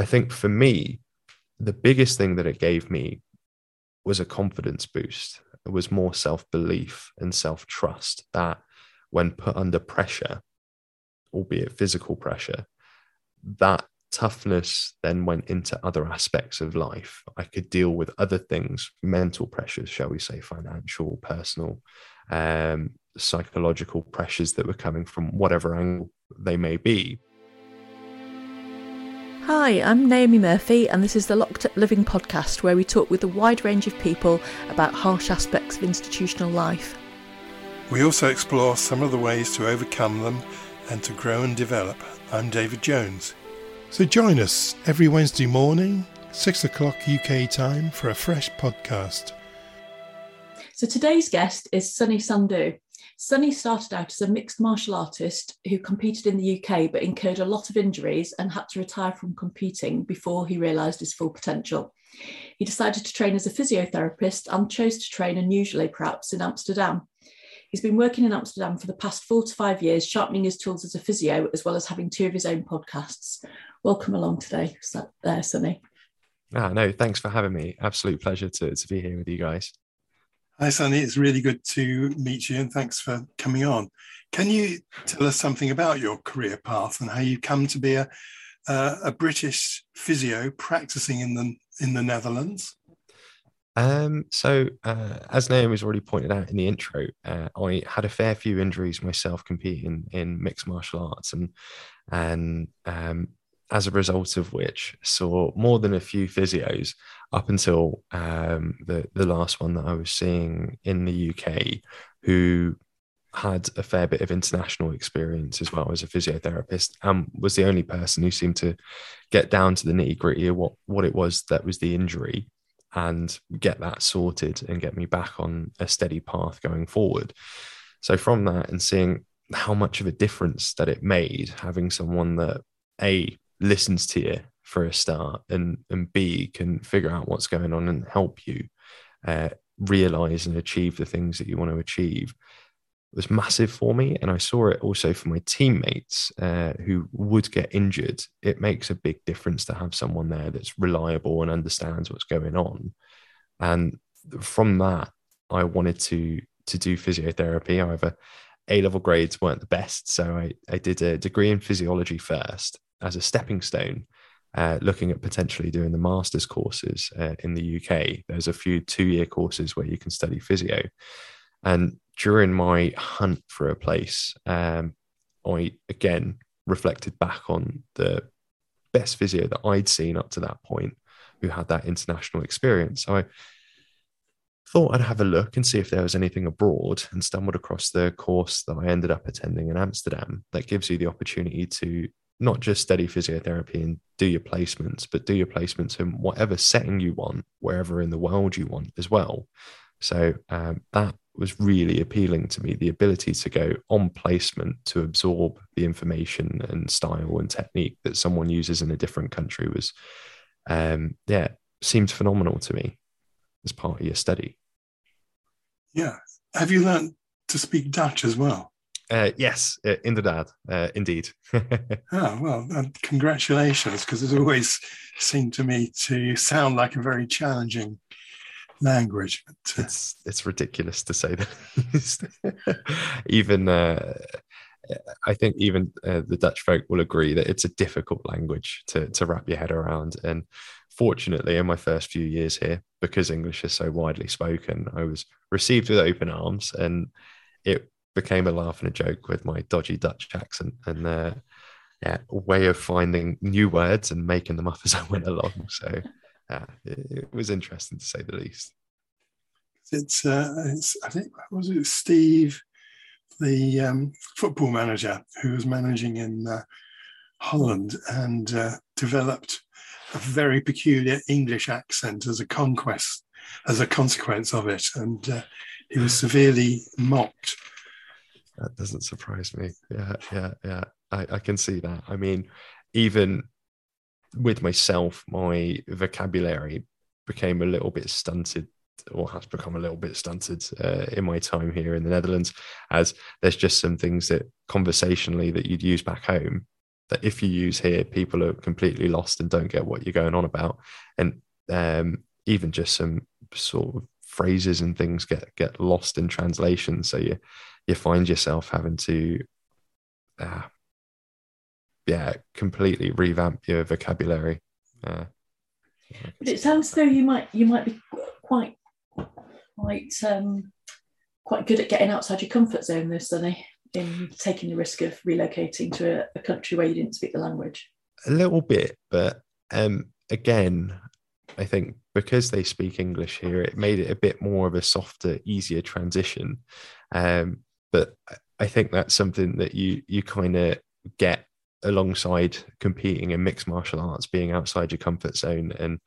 I think for me, the biggest thing that it gave me was a confidence boost. It was more self belief and self trust that when put under pressure, albeit physical pressure, that toughness then went into other aspects of life. I could deal with other things, mental pressures, shall we say, financial, personal, um, psychological pressures that were coming from whatever angle they may be. Hi, I'm Naomi Murphy, and this is the Locked Up Living podcast where we talk with a wide range of people about harsh aspects of institutional life. We also explore some of the ways to overcome them and to grow and develop. I'm David Jones. So join us every Wednesday morning, 6 o'clock UK time, for a fresh podcast. So today's guest is Sunny Sandhu. Sunny started out as a mixed martial artist who competed in the UK but incurred a lot of injuries and had to retire from competing before he realised his full potential. He decided to train as a physiotherapist and chose to train unusually, perhaps, in Amsterdam. He's been working in Amsterdam for the past four to five years, sharpening his tools as a physio, as well as having two of his own podcasts. Welcome along today, there, Sunny. Ah, no, thanks for having me. Absolute pleasure to, to be here with you guys. Hi, Sunny. It's really good to meet you, and thanks for coming on. Can you tell us something about your career path and how you come to be a, uh, a British physio practicing in the in the Netherlands? Um, so, uh, as Naomi's already pointed out in the intro, uh, I had a fair few injuries myself competing in mixed martial arts, and and um, as a result of which, saw more than a few physios up until um, the the last one that I was seeing in the UK, who had a fair bit of international experience as well as a physiotherapist and was the only person who seemed to get down to the nitty gritty of what, what it was that was the injury and get that sorted and get me back on a steady path going forward. So from that and seeing how much of a difference that it made having someone that a listens to you for a start and and b can figure out what's going on and help you uh, realize and achieve the things that you want to achieve it was massive for me. And I saw it also for my teammates uh, who would get injured. It makes a big difference to have someone there that's reliable and understands what's going on. And from that, I wanted to to do physiotherapy. However, A level grades weren't the best, so I, I did a degree in physiology first as a stepping stone. Uh, looking at potentially doing the master's courses uh, in the UK. There's a few two year courses where you can study physio. And during my hunt for a place, um, I again reflected back on the best physio that I'd seen up to that point who had that international experience. So I thought I'd have a look and see if there was anything abroad and stumbled across the course that I ended up attending in Amsterdam that gives you the opportunity to not just study physiotherapy and do your placements, but do your placements in whatever setting you want, wherever in the world you want as well. So um, that was really appealing to me the ability to go on placement to absorb the information and style and technique that someone uses in a different country was um yeah seemed phenomenal to me as part of your study. Yeah. Have you learned to speak dutch as well uh, yes, uh, inderdaad, uh, indeed. oh, well, uh, congratulations, because it's always seemed to me to sound like a very challenging language. But, uh, it's it's ridiculous to say that. even uh, I think even uh, the Dutch folk will agree that it's a difficult language to to wrap your head around. And fortunately, in my first few years here, because English is so widely spoken, I was received with open arms, and it became a laugh and a joke with my dodgy Dutch accent and. Uh, yeah, way of finding new words and making them up as I went along. So yeah, it, it, was interesting to say the least. It's, uh, it's I think was it Steve, the um, football manager who was managing in uh, Holland and uh, developed a very peculiar English accent as a conquest, as a consequence of it, and uh, he was severely mocked. That doesn't surprise me. Yeah, yeah, yeah. I, I can see that. I mean, even with myself, my vocabulary became a little bit stunted or has become a little bit stunted uh, in my time here in the Netherlands, as there's just some things that conversationally that you'd use back home that if you use here, people are completely lost and don't get what you're going on about. And um, even just some sort of phrases and things get get lost in translation. So you you find yourself having to uh, yeah, completely revamp your vocabulary. Uh, but it sounds though you might you might be quite quite um, quite good at getting outside your comfort zone, though, Sunny, in taking the risk of relocating to a, a country where you didn't speak the language. A little bit, but um, again, I think because they speak English here, it made it a bit more of a softer, easier transition. Um, but I think that's something that you you kind of get alongside competing in mixed martial arts, being outside your comfort zone, and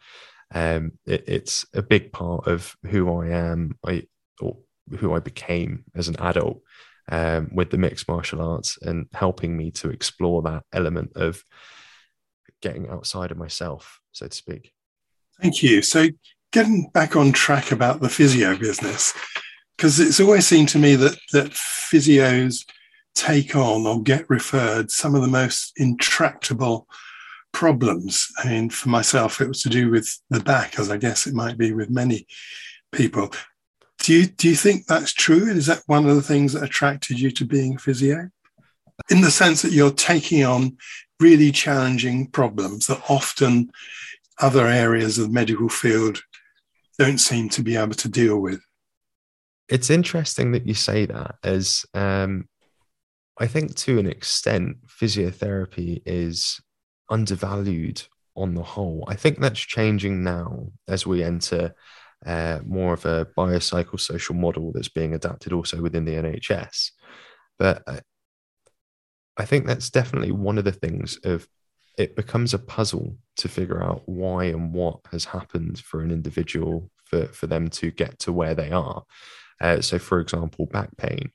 um, it, it's a big part of who I am, I or who I became as an adult um, with the mixed martial arts, and helping me to explore that element of getting outside of myself, so to speak. Thank you. So, getting back on track about the physio business, because it's always seemed to me that that physios take on or get referred some of the most intractable problems. I mean, for myself, it was to do with the back, as I guess it might be with many people. Do you do you think that's true? And is that one of the things that attracted you to being physio? In the sense that you're taking on really challenging problems that often other areas of the medical field don't seem to be able to deal with. It's interesting that you say that, as um, I think to an extent, physiotherapy is undervalued on the whole. I think that's changing now as we enter uh, more of a biopsychosocial model that's being adapted also within the NHS. But I, I think that's definitely one of the things of it becomes a puzzle to figure out why and what has happened for an individual for, for them to get to where they are. Uh, so, for example, back pain.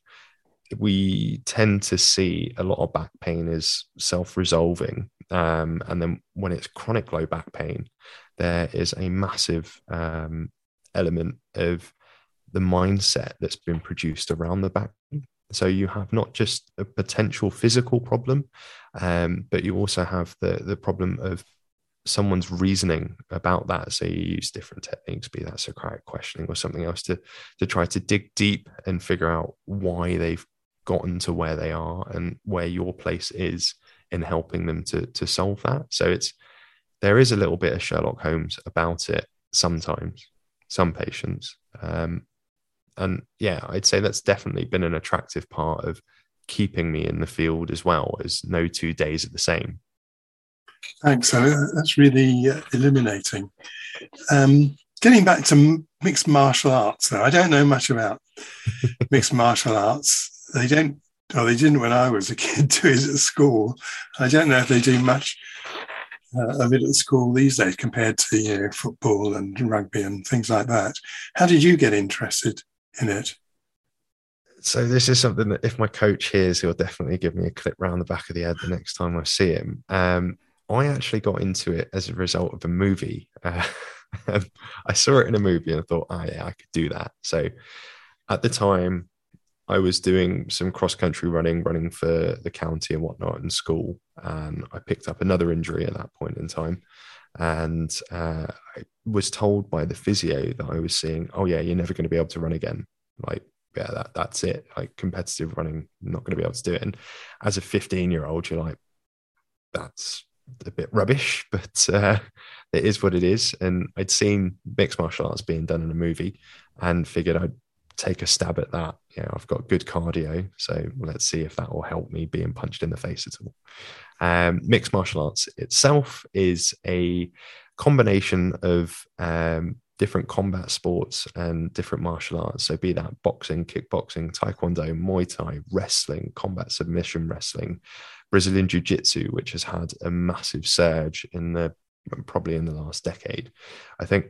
We tend to see a lot of back pain is self-resolving. Um, and then when it's chronic low back pain there is a massive um, element of the mindset that's been produced around the back so you have not just a potential physical problem um, but you also have the the problem of someone's reasoning about that so you use different techniques be that socratic questioning or something else to to try to dig deep and figure out why they've gotten to where they are and where your place is in helping them to to solve that. So it's there is a little bit of Sherlock Holmes about it sometimes, some patients. Um, and yeah, I'd say that's definitely been an attractive part of keeping me in the field as well as no two days are the same. Thanks. So that's really uh, illuminating. Um, getting back to mixed martial arts, though, I don't know much about mixed martial arts they don't, or they didn't when I was a kid do it at school. I don't know if they do much uh, of it at school these days compared to you know, football and rugby and things like that. How did you get interested in it? So this is something that if my coach hears, he'll definitely give me a clip round the back of the head the next time I see him. Um, I actually got into it as a result of a movie. Uh, I saw it in a movie and I thought, oh yeah, I could do that. So at the time, I was doing some cross country running, running for the county and whatnot in school. And I picked up another injury at that point in time. And uh, I was told by the physio that I was seeing, oh, yeah, you're never going to be able to run again. Like, yeah, that, that's it. Like competitive running, not going to be able to do it. And as a 15 year old, you're like, that's a bit rubbish, but uh, it is what it is. And I'd seen mixed martial arts being done in a movie and figured I'd take a stab at that. You know, I've got good cardio, so let's see if that will help me being punched in the face at all. Um, mixed martial arts itself is a combination of um, different combat sports and different martial arts. So, be that boxing, kickboxing, taekwondo, muay thai, wrestling, combat submission wrestling, Brazilian jiu jitsu, which has had a massive surge in the probably in the last decade. I think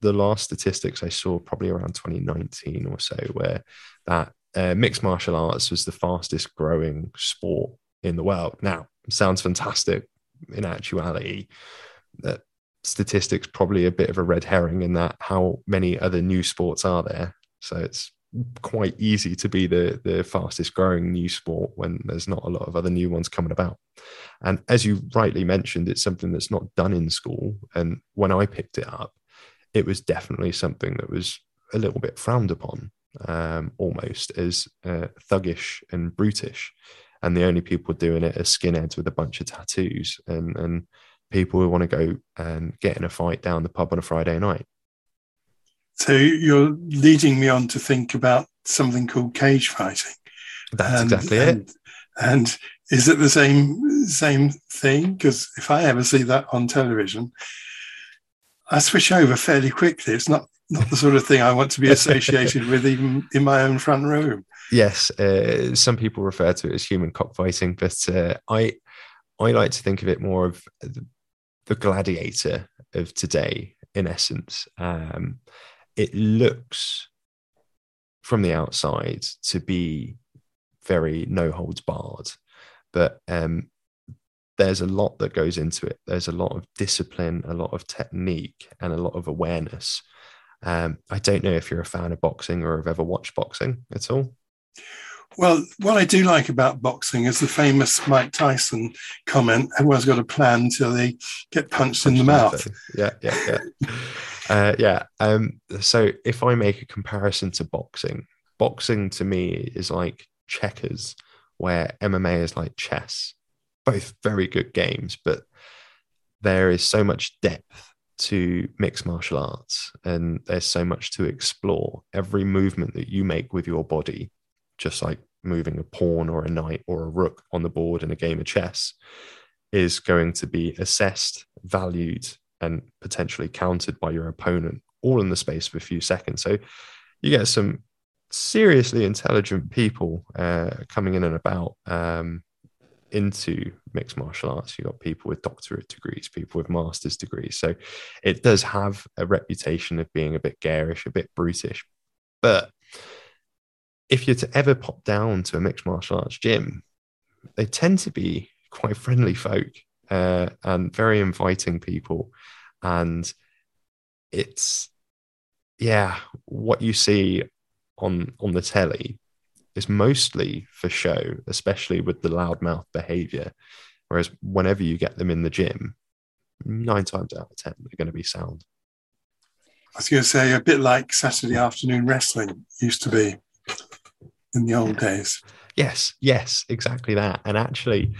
the last statistics I saw probably around 2019 or so, where that uh, mixed martial arts was the fastest growing sport in the world. Now, sounds fantastic. In actuality, that statistics probably a bit of a red herring in that how many other new sports are there. So it's quite easy to be the the fastest growing new sport when there's not a lot of other new ones coming about. And as you rightly mentioned, it's something that's not done in school. And when I picked it up, it was definitely something that was a little bit frowned upon, um, almost as uh, thuggish and brutish. And the only people doing it are skinheads with a bunch of tattoos and and people who want to go and get in a fight down the pub on a Friday night. So you're leading me on to think about something called cage fighting. That's and, exactly and, it. And is it the same same thing? Because if I ever see that on television, I switch over fairly quickly. It's not not the sort of thing I want to be associated with, even in my own front room. Yes, uh, some people refer to it as human cockfighting, but uh, I I like to think of it more of the, the gladiator of today. In essence, um, it looks from the outside to be very no holds barred, but um, there's a lot that goes into it. There's a lot of discipline, a lot of technique, and a lot of awareness. Um, I don't know if you're a fan of boxing or have ever watched boxing at all. Well, what I do like about boxing is the famous Mike Tyson comment: "Everyone's got a plan until they get punched in the mouth." Yeah, yeah, yeah. uh, yeah. Um, so, if I make a comparison to boxing, boxing to me is like checkers, where MMA is like chess. Both very good games, but there is so much depth to mixed martial arts and there's so much to explore. Every movement that you make with your body, just like moving a pawn or a knight or a rook on the board in a game of chess, is going to be assessed, valued, and potentially countered by your opponent all in the space of a few seconds. So you get some seriously intelligent people uh, coming in and about um, into mixed martial arts. You've got people with doctorate degrees, people with master's degrees. So it does have a reputation of being a bit garish, a bit brutish. But if you're to ever pop down to a mixed martial arts gym, they tend to be quite friendly folk uh, and very inviting people. And it's, yeah, what you see on on the telly is mostly for show, especially with the loudmouth behavior. Whereas whenever you get them in the gym, nine times out of 10, they're going to be sound. I was going to say, a bit like Saturday afternoon wrestling used to be in the old days. Yes, yes, exactly that. And actually,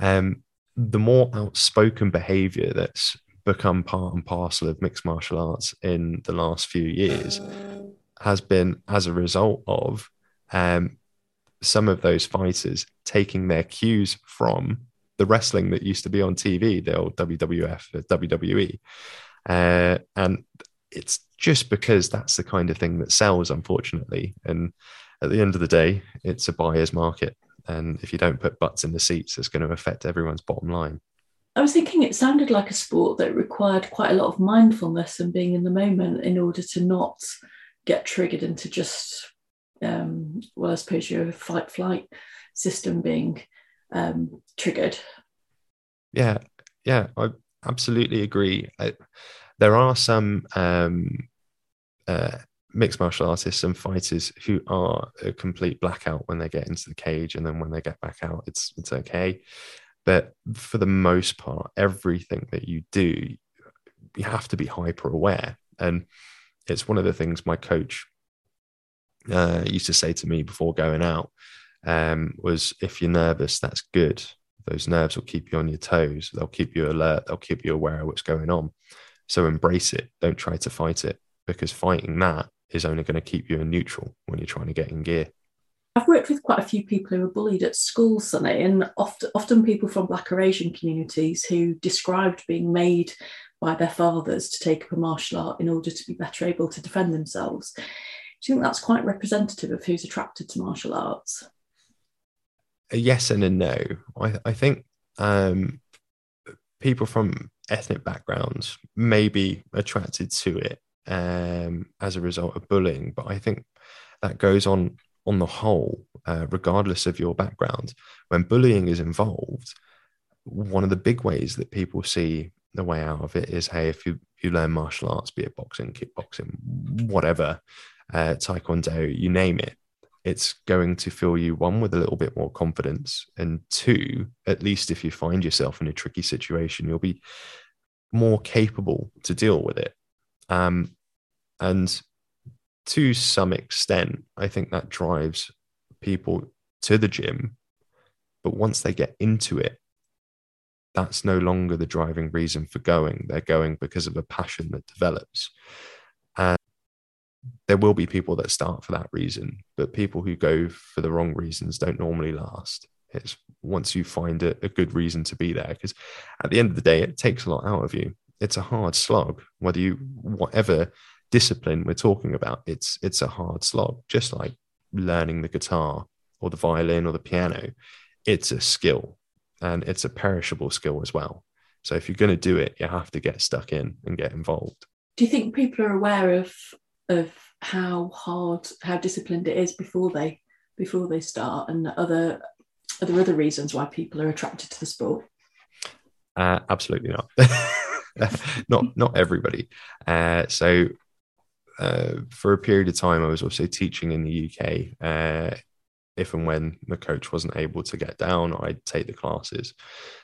um, the more outspoken behavior that's become part and parcel of mixed martial arts in the last few years has been as a result of um, some of those fighters taking their cues from the wrestling that used to be on TV, the old WWF, the WWE. Uh, and it's just because that's the kind of thing that sells, unfortunately. And at the end of the day, it's a buyer's market. And if you don't put butts in the seats, it's going to affect everyone's bottom line. I was thinking it sounded like a sport that required quite a lot of mindfulness and being in the moment in order to not get triggered into just um, well, I suppose your fight flight system being um, triggered. Yeah, yeah, I absolutely agree. I, there are some um, uh, mixed martial artists and fighters who are a complete blackout when they get into the cage, and then when they get back out, it's it's okay. But for the most part, everything that you do, you have to be hyper aware, and it's one of the things my coach uh, used to say to me before going out um, was if you're nervous, that's good. Those nerves will keep you on your toes. They'll keep you alert. They'll keep you aware of what's going on. So embrace it. Don't try to fight it because fighting that is only going to keep you in neutral when you're trying to get in gear. I've worked with quite a few people who were bullied at school, Sunny, and often, often people from Black or Asian communities who described being made by their fathers to take up a martial art in order to be better able to defend themselves. Do you think that's quite representative of who's attracted to martial arts? A yes and a no. I, I think um, people from ethnic backgrounds may be attracted to it um, as a result of bullying, but I think that goes on on the whole, uh, regardless of your background. When bullying is involved, one of the big ways that people see the way out of it is hey, if you, you learn martial arts, be it boxing, kickboxing, whatever, uh, taekwondo, you name it. It's going to fill you one with a little bit more confidence, and two, at least if you find yourself in a tricky situation, you'll be more capable to deal with it. Um, and to some extent, I think that drives people to the gym. But once they get into it, that's no longer the driving reason for going. They're going because of a passion that develops. And there will be people that start for that reason, but people who go for the wrong reasons don't normally last. It's once you find a, a good reason to be there, because at the end of the day, it takes a lot out of you. It's a hard slog, whether you, whatever discipline we're talking about, it's it's a hard slog, just like learning the guitar or the violin or the piano. It's a skill and it's a perishable skill as well. So if you're going to do it, you have to get stuck in and get involved. Do you think people are aware of of how hard, how disciplined it is before they before they start, and other are there other reasons why people are attracted to the sport? Uh, absolutely not. not not everybody. Uh, so uh, for a period of time, I was also teaching in the UK. Uh, if and when the coach wasn't able to get down, I'd take the classes.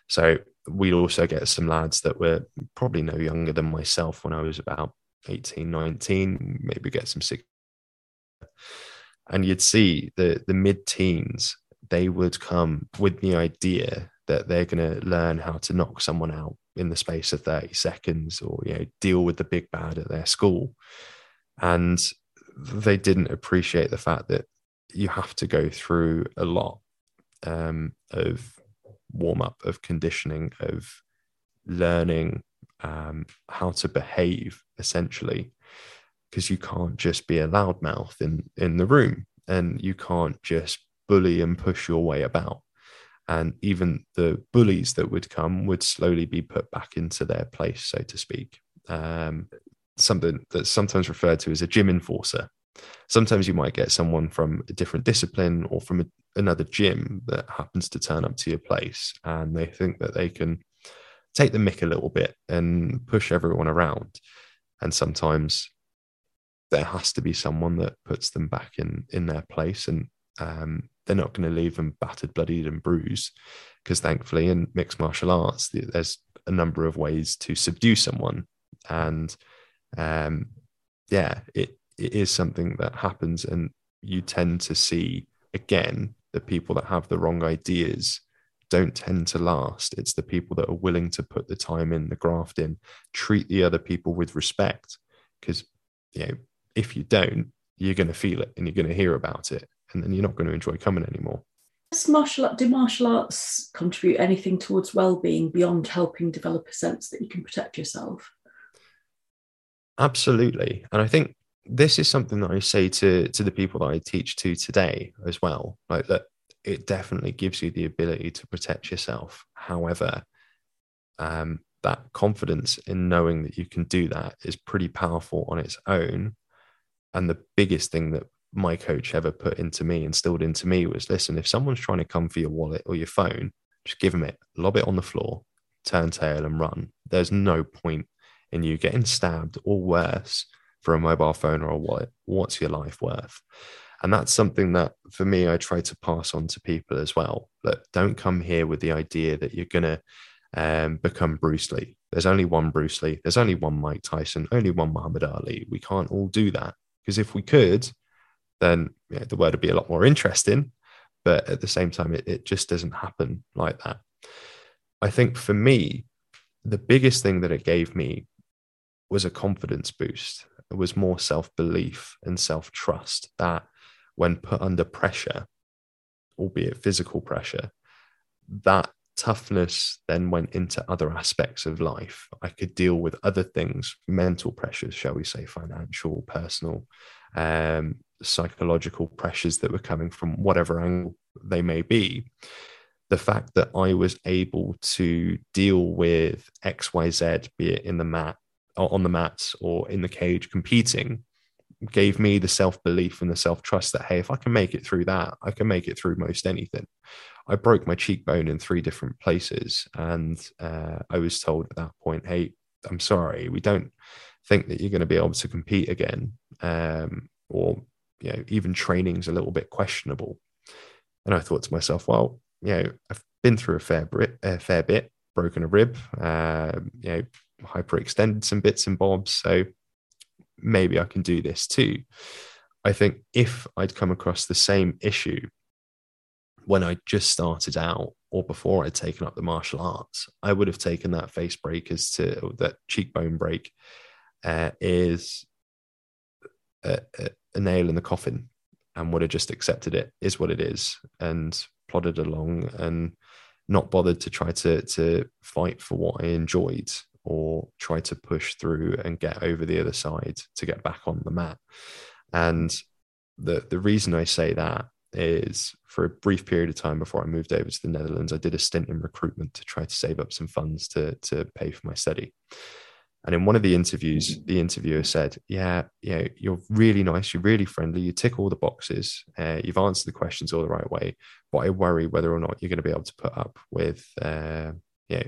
So we'd also get some lads that were probably no younger than myself when I was about 18, 19, maybe get some six. And you'd see the the mid teens, they would come with the idea that they're going to learn how to knock someone out in the space of 30 seconds or you know deal with the big bad at their school and they didn't appreciate the fact that you have to go through a lot um, of warm up, of conditioning, of learning um, how to behave essentially, because you can't just be a loudmouth in in the room, and you can't just bully and push your way about. And even the bullies that would come would slowly be put back into their place, so to speak. Um, something that's sometimes referred to as a gym enforcer. Sometimes you might get someone from a different discipline or from a, another gym that happens to turn up to your place and they think that they can take the mick a little bit and push everyone around. And sometimes there has to be someone that puts them back in in their place and um, they're not going to leave them battered, bloodied, and bruised. Because thankfully, in mixed martial arts, there's a number of ways to subdue someone, and um, yeah, it, it is something that happens. And you tend to see again the people that have the wrong ideas don't tend to last. It's the people that are willing to put the time in, the graft in, treat the other people with respect. Because, you know, if you don't, you're going to feel it and you're going to hear about it. And then you're not going to enjoy coming anymore. Does martial art, do martial arts contribute anything towards well-being beyond helping develop a sense that you can protect yourself? Absolutely. And I think this is something that I say to to the people that I teach to today as well. Like that it definitely gives you the ability to protect yourself. However, um, that confidence in knowing that you can do that is pretty powerful on its own. And the biggest thing that my coach ever put into me, instilled into me, was listen, if someone's trying to come for your wallet or your phone, just give them it, lob it on the floor, turn tail and run. There's no point and you getting stabbed or worse for a mobile phone or a wallet, what's your life worth? And that's something that for me, I try to pass on to people as well. But don't come here with the idea that you're going to um, become Bruce Lee. There's only one Bruce Lee. There's only one Mike Tyson, only one Muhammad Ali. We can't all do that because if we could, then the world would be a lot more interesting. But at the same time, it, it just doesn't happen like that. I think for me, the biggest thing that it gave me was a confidence boost. It was more self belief and self trust that when put under pressure, albeit physical pressure, that toughness then went into other aspects of life. I could deal with other things, mental pressures, shall we say, financial, personal, um, psychological pressures that were coming from whatever angle they may be. The fact that I was able to deal with XYZ, be it in the mat, on the mats or in the cage competing gave me the self belief and the self trust that, hey, if I can make it through that, I can make it through most anything. I broke my cheekbone in three different places. And uh, I was told at that point, hey, I'm sorry, we don't think that you're going to be able to compete again. Um, or you know even training's a little bit questionable and i thought to myself well you know i've been through a fair bit a fair bit broken a rib uh, you know hyperextended some bits and bobs so maybe i can do this too. I think if i'd come across the same issue when i just started out or before i'd taken up the martial arts i would have taken that face break as to that cheekbone break uh, is a, a, nail in the coffin and would have just accepted it is what it is and plodded along and not bothered to try to to fight for what I enjoyed or try to push through and get over the other side to get back on the mat. And the the reason I say that is for a brief period of time before I moved over to the Netherlands, I did a stint in recruitment to try to save up some funds to to pay for my study. And in one of the interviews, the interviewer said, "Yeah, know, you're really nice, you're really friendly, you tick all the boxes, uh, you've answered the questions all the right way, but I worry whether or not you're going to be able to put up with, uh, you know,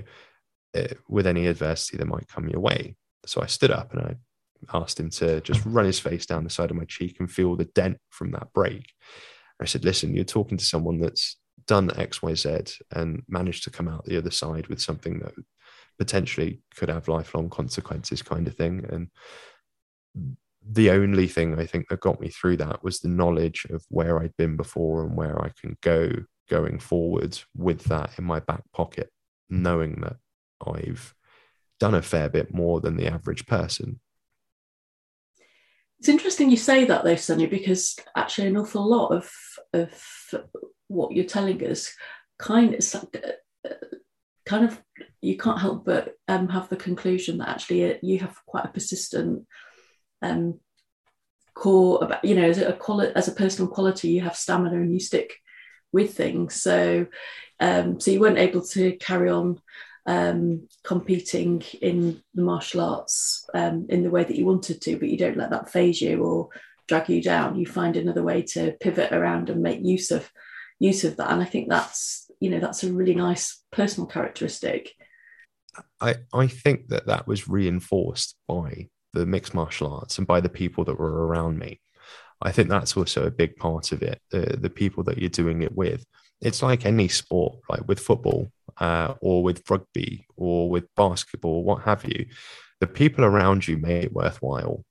uh, with any adversity that might come your way." So I stood up and I asked him to just run his face down the side of my cheek and feel the dent from that break. I said, "Listen, you're talking to someone that's done X, Y, Z, and managed to come out the other side with something that potentially could have lifelong consequences kind of thing and the only thing i think that got me through that was the knowledge of where i'd been before and where i can go going forward with that in my back pocket knowing that i've done a fair bit more than the average person. It's interesting you say that though Sonia because actually an awful lot of of what you're telling us kind of kind of you can't help but um, have the conclusion that actually uh, you have quite a persistent um, core about you know as a quality as a personal quality you have stamina and you stick with things. So um, so you weren't able to carry on um, competing in the martial arts um, in the way that you wanted to but you don't let that phase you or drag you down. You find another way to pivot around and make use of use of that. And i think that's you know that's a really nice personal characteristic. I i think that that was reinforced by the mixed martial arts and by the people that were around me. I think that's also a big part of it the the people that you're doing it with. It's like any sport like with football uh, or with rugby or with basketball what have you the people around you make it worthwhile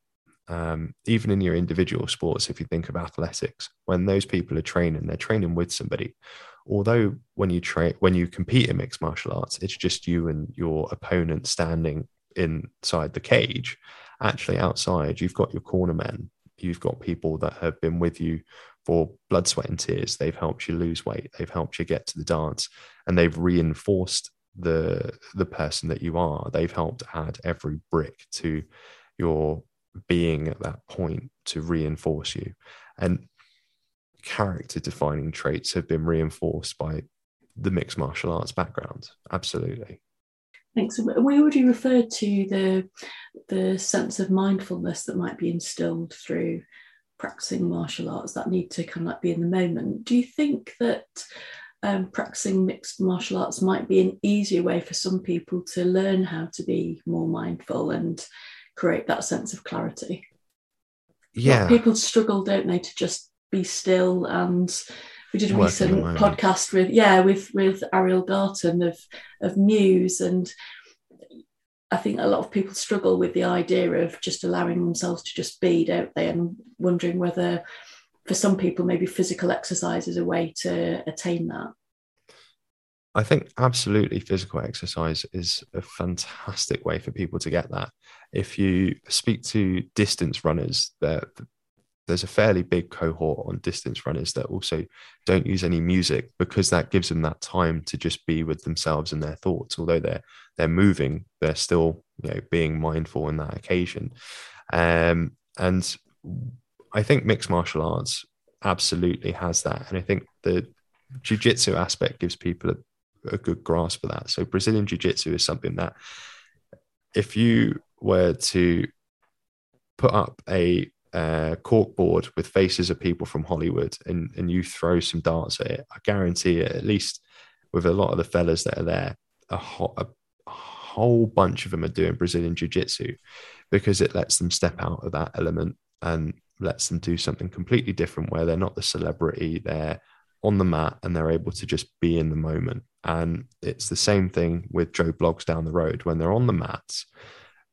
um, even in your individual sports if you think of athletics when those people are training they're training with somebody. Although when you train when you compete in mixed martial arts it's just you and your opponent standing inside the cage. Actually outside you've got your corner men you've got people that have been with you for blood sweat and tears they've helped you lose weight they've helped you get to the dance and they've reinforced the the person that you are they've helped add every brick to your being at that point to reinforce you and character defining traits have been reinforced by the mixed martial arts background. Absolutely. Thanks. We already referred to the the sense of mindfulness that might be instilled through practicing martial arts that need to kind of like be in the moment. Do you think that um, practicing mixed martial arts might be an easier way for some people to learn how to be more mindful and create that sense of clarity? Yeah, people struggle, don't they, to just be still and we did a Working recent podcast with yeah with with Ariel Garten of of Muse and I think a lot of people struggle with the idea of just allowing themselves to just be, don't they? And wondering whether for some people maybe physical exercise is a way to attain that. I think absolutely physical exercise is a fantastic way for people to get that. If you speak to distance runners, that there's a fairly big cohort on distance runners that also don't use any music because that gives them that time to just be with themselves and their thoughts. Although they're they're moving they're still you know being mindful in that occasion. Um, and i think mixed martial arts absolutely has that. And i think the jiu-jitsu aspect gives people a, a good grasp of that. So brazilian jiu-jitsu is something that if you were to put up a uh, cork board with faces of people from Hollywood and, and you throw some darts at it, I guarantee it, at least with a lot of the fellas that are there, a, a whole bunch of them are doing Brazilian Jiu Jitsu because it lets them step out of that element and lets them do something completely different where they're not the celebrity, they're on the mat and they're able to just be in the moment. And it's the same thing with Joe Bloggs down the road. When they're on the mats,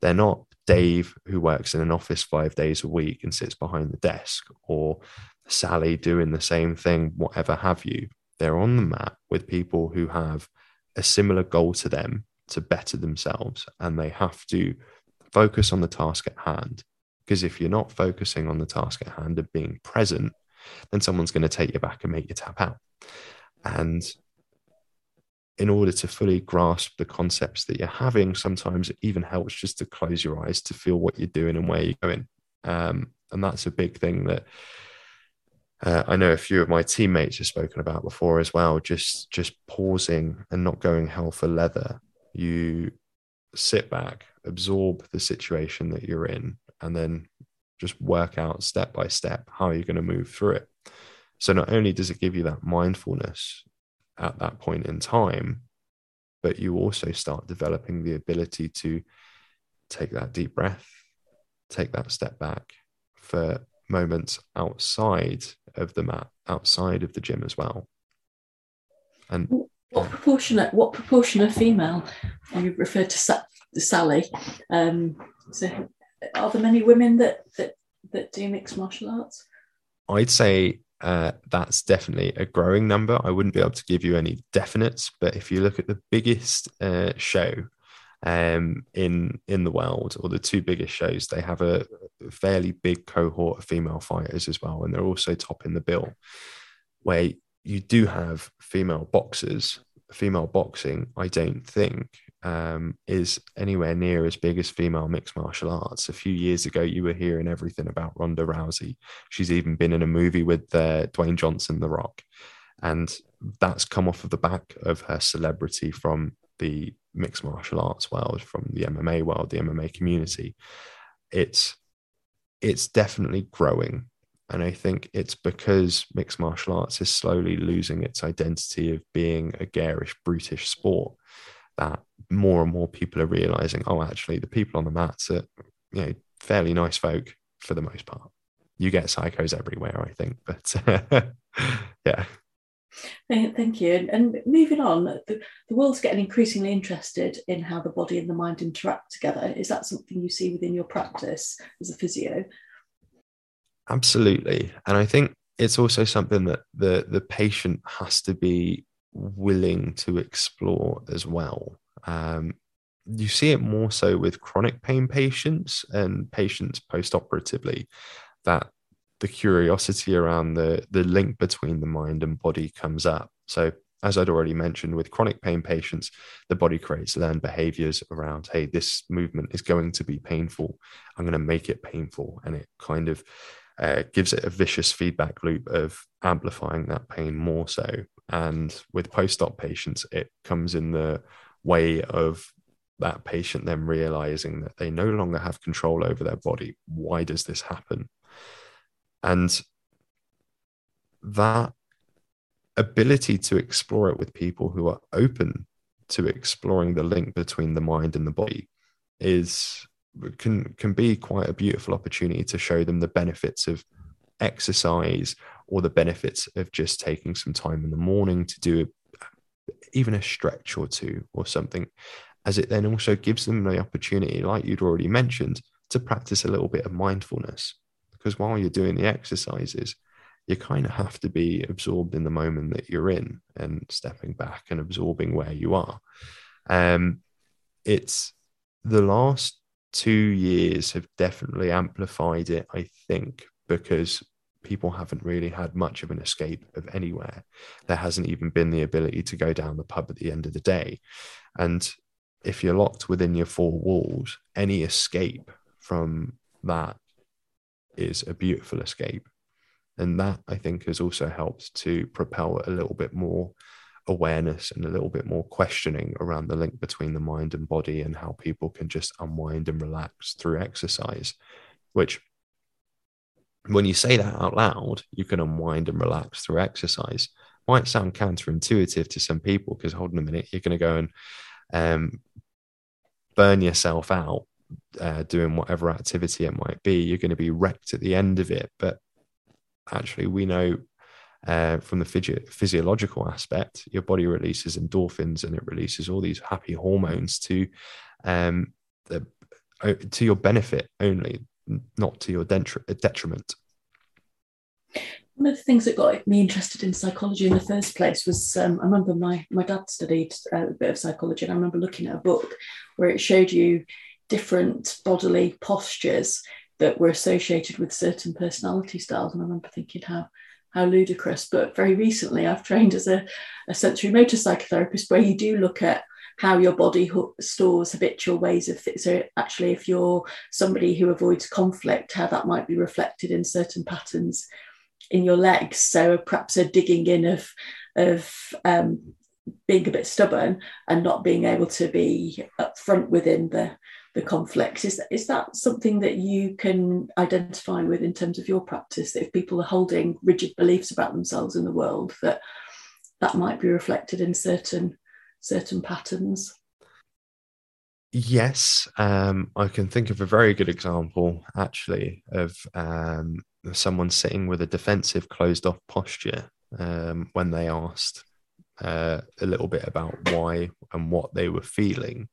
they're not Dave, who works in an office five days a week and sits behind the desk, or Sally doing the same thing, whatever have you. They're on the map with people who have a similar goal to them to better themselves, and they have to focus on the task at hand. Because if you're not focusing on the task at hand and being present, then someone's going to take you back and make you tap out. And in order to fully grasp the concepts that you're having, sometimes it even helps just to close your eyes to feel what you're doing and where you're going. Um, and that's a big thing that uh, I know a few of my teammates have spoken about before as well. Just just pausing and not going hell for leather. You sit back, absorb the situation that you're in, and then just work out step by step how you're going to move through it. So not only does it give you that mindfulness at that point in time, but you also start developing the ability to take that deep breath, take that step back for moments outside of the mat, outside of the gym as well. And what proportionate what proportion of female you referred to Sa- Sally? Um, so are there many women that that that do mixed martial arts? I'd say uh, that's definitely a growing number. I wouldn't be able to give you any definites, but if you look at the biggest uh, show um, in in the world, or the two biggest shows, they have a fairly big cohort of female fighters as well, and they're also topping the bill. Where you do have female boxers, female boxing, I don't think um, is anywhere near as big as female mixed martial arts. A few years ago, you were hearing everything about Ronda Rousey. She's even been in a movie with uh, Dwayne Johnson, The Rock. And that's come off of the back of her celebrity from the mixed martial arts world, from the MMA world, the MMA community. It's it's definitely growing. And I think it's because mixed martial arts is slowly losing its identity of being a garish, brutish sport that more and more people are realizing, oh, actually, the people on the mats are, you know, fairly nice folk for the most part. You get psychos everywhere, I think, but yeah. Thank you. And, moving on, the, the, world's getting increasingly interested in how the body and the mind interact together. Is that something you see within your practice as a physio? Absolutely. And I think it's also something that the the patient has to be willing to explore as well. Um, you see it more so with chronic pain patients and patients post-operatively that the curiosity around the the link between the mind and body comes up. So as I'd already mentioned, with chronic pain patients, the body creates learned behaviors around, hey, this movement is going to be painful. I'm going to make it painful. And it kind of uh, gives it a vicious feedback loop of amplifying that pain more so. And with post op patients, it comes in the way of that patient then realizing that they no longer have control over their body. Why does this happen? And that ability to explore it with people who are open to exploring the link between the mind and the body is can can be quite a beautiful opportunity to show them the benefits of exercise or the benefits of just taking some time in the morning to do even a stretch or two or something as it then also gives them the opportunity like you'd already mentioned to practice a little bit of mindfulness. Because while you're doing the exercises you kind of have to be absorbed in the moment that you're in and stepping back and absorbing where you are. Um it's the last two years have definitely amplified it i think because people haven't really had much of an escape of anywhere. There hasn't even been the ability to go down the pub at the end of the day. And if you're locked within your four walls, any escape from that is a beautiful escape. And that I think has also helped to propel a little bit more awareness and a little bit more questioning around the link between the mind and body and how people can just unwind and relax through exercise, which when you say that out loud, you can unwind and relax through exercise. Might sound counterintuitive to some people because hold on a minute, you're going to go and um, burn yourself out uh, doing whatever activity it might be, you're going to be wrecked at the end of it. But actually, we know uh, from the physio- physiological aspect, your body releases endorphins and it releases all these happy hormones to um, the, to your benefit only, not to your detriment. One of the things that got me interested in psychology in the first place was um, I remember my my dad studied uh, a bit of psychology, and I remember looking at a book where it showed you different bodily postures that were associated with certain personality styles, and I remember thinking how how ludicrous. But very recently, I've trained as a, a sensory motor psychotherapist, where you do look at how your body stores habitual ways of th- so actually if you're somebody who avoids conflict how that might be reflected in certain patterns in your legs. So perhaps a digging in of of um, being a bit stubborn and not being able to be upfront within the the conflict. Is, is that something that you can identify with in terms of your practice that if people are holding rigid beliefs about themselves in the world that that might be reflected in certain certain patterns. Yes um, i can think of a very good example actually of um, someone sitting with a defensive closed off posture um, when they asked uh, a little bit about why and what they were feeling.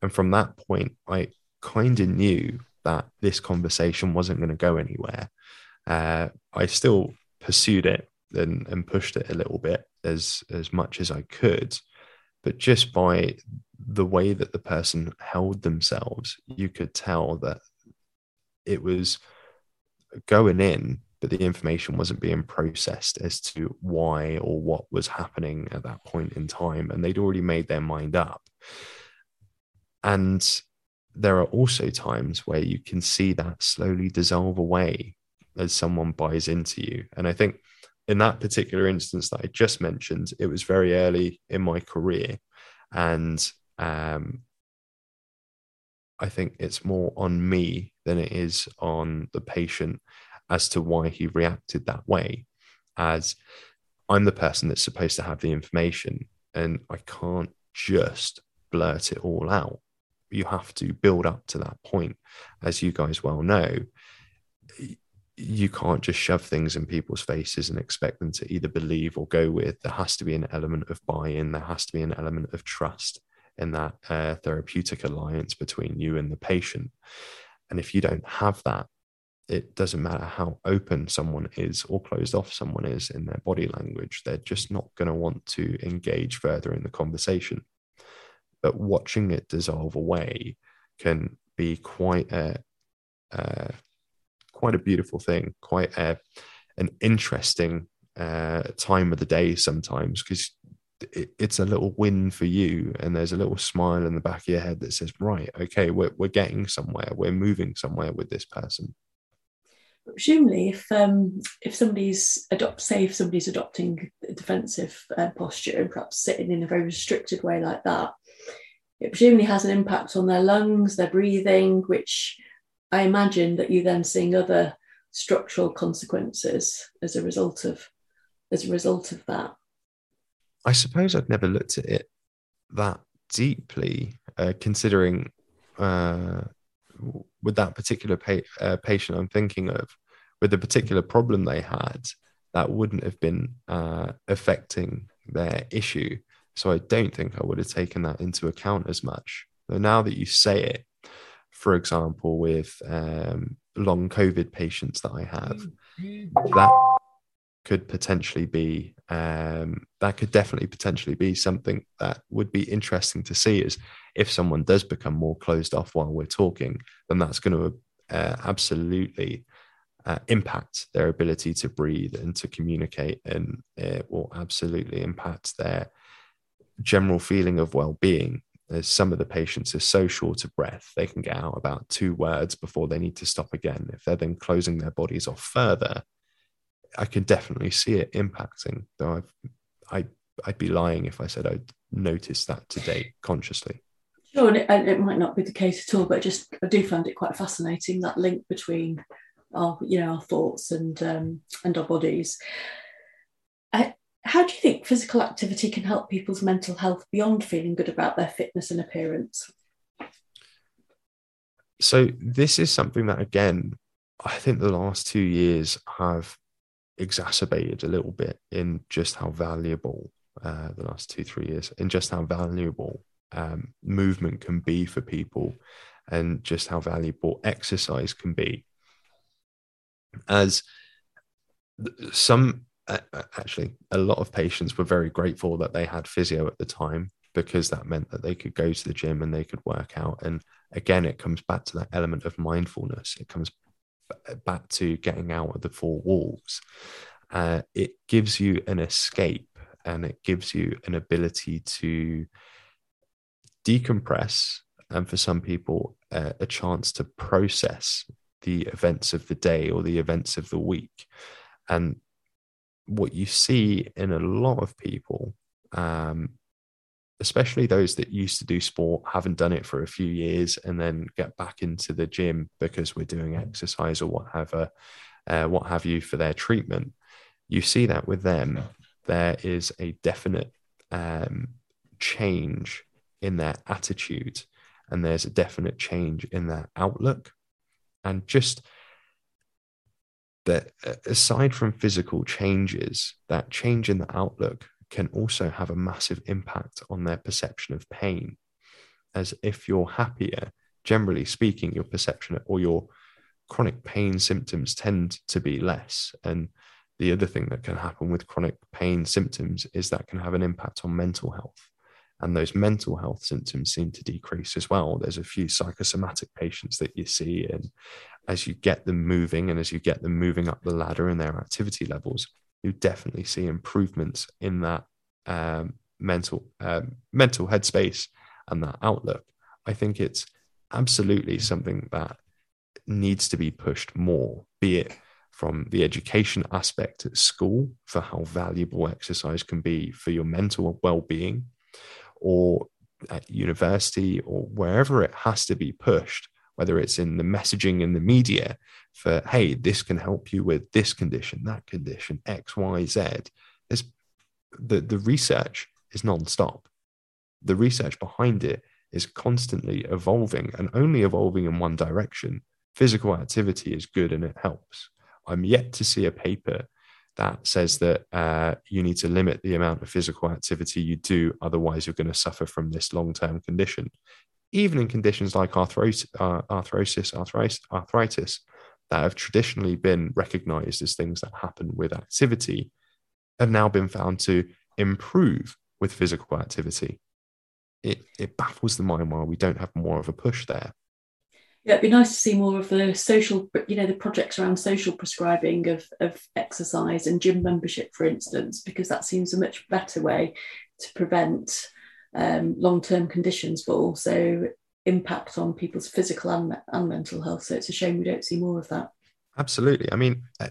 And from that point, I kind of knew that this conversation wasn't going to go anywhere. Uh, I still pursued it and, and pushed it a little bit as as much as I could, but just by the way that the person held themselves, you could tell that it was going in, but the information wasn't being processed as to why or what was happening at that point in time, and they'd already made their mind up. And there are also times where you can see that slowly dissolve away as someone buys into you. And I think in that particular instance that I just mentioned, it was very early in my career. And um, I think it's more on me than it is on the patient as to why he reacted that way. As I'm the person that's supposed to have the information, and I can't just blurt it all out you have to build up to that point as you guys well know you can't just shove things in people's faces and expect them to either believe or go with. There has to be an element of buy-in. There has to be an element of trust in that uh, therapeutic alliance between you and the patient. And if you don't have that it doesn't matter how open someone is or closed off someone is in their body language they're just not going to want to engage further in the conversation. But watching it dissolve away can be quite a uh, quite a beautiful thing, quite a, an interesting uh, time of the day sometimes because it, it's a little win for you, and there's a little smile in the back of your head that says, "Right, okay, we're we're getting somewhere, we're moving somewhere with this person." presumably if um, if somebody's adopt say if somebody's adopting a defensive uh, posture and perhaps sitting in a very restricted way like that it presumably has an impact on their lungs, their breathing, which I imagine that you then seeing other structural consequences as a result of as a result of that. I suppose I've never looked at it that deeply, uh, considering uh, with that particular pa- uh, patient I'm thinking of, with the particular problem they had, that wouldn't have been uh, affecting their issue. So I don't think I would have taken that into account as much. But now that you say it, for example, with um, long COVID patients that I have, that could potentially be um, that could definitely potentially be something that would be interesting to see is if someone does become more closed off while we're talking then that's going to uh, absolutely uh, impact their ability to breathe and to communicate and it will absolutely impact their general feeling of well-being as some of the patients are so short of breath they can get out about two words before they need to stop again. If they're then closing their bodies off further i could definitely see it impacting though I've, i i'd be lying if i said i'd noticed that to date consciously. Sure and it, and it might not be the case at all but just i do find it quite fascinating that link between our you know our thoughts and um, and our bodies how do you think physical activity can help people's mental health beyond feeling good about their fitness and appearance? so this is something that again, I think the last two years have exacerbated a little bit in just how valuable uh, the last two three years in just how valuable um, movement can be for people and just how valuable exercise can be as some actually a lot of patients were very grateful that they had physio at the time because that meant that they could go to the gym and they could work out. And again it comes back to that element of mindfulness. It comes back to getting out of the four walls. Uh, it gives you an escape and it gives you an ability to decompress and for some people uh, a chance to process the events of the day or the events of the week. And what you see in a lot of people um, especially those that used to do sport haven't done it for a few years and then get back into the gym because we're doing exercise or whatever, uh, what have you for their treatment you see that with them there is a definite um, change in their attitude and there's a definite change in their outlook. And just that uh, aside from physical changes that change in the outlook can also have a massive impact on their perception of pain. As if you're happier generally speaking your perception or your chronic pain symptoms tend to be less. And the other thing that can happen with chronic pain symptoms is that can have an impact on mental health and those mental health symptoms seem to decrease as well. There's a few psychosomatic patients that you see, and as you get them moving and as you get them moving up the ladder in their activity levels, you definitely see improvements in that um, mental um, mental headspace and that outlook. I think it's absolutely something that needs to be pushed more, be it from the education aspect at school for how valuable exercise can be for your mental well-being or at university or wherever it has to be pushed, whether it's in the messaging in the media for, hey, this can help you with this condition, that condition, X, Y, Z. There's the, the research is non-stop. The research behind it is constantly evolving and only evolving in one direction. Physical activity is good and it helps. I'm yet to see a paper that says that uh, you need to limit the amount of physical activity you do, otherwise, you're going to suffer from this long term condition. Even in conditions like uh, arthrosis, arthritis, arthritis, that have traditionally been recognized as things that happen with activity, have now been found to improve with physical activity. It, it baffles the mind why we don't have more of a push there. Yeah, it'd be nice to see more of the social, you know, the projects around social prescribing of, of exercise and gym membership, for instance, because that seems a much better way to prevent um, long term conditions, but also impact on people's physical and, and mental health. So it's a shame we don't see more of that. Absolutely. I mean, uh,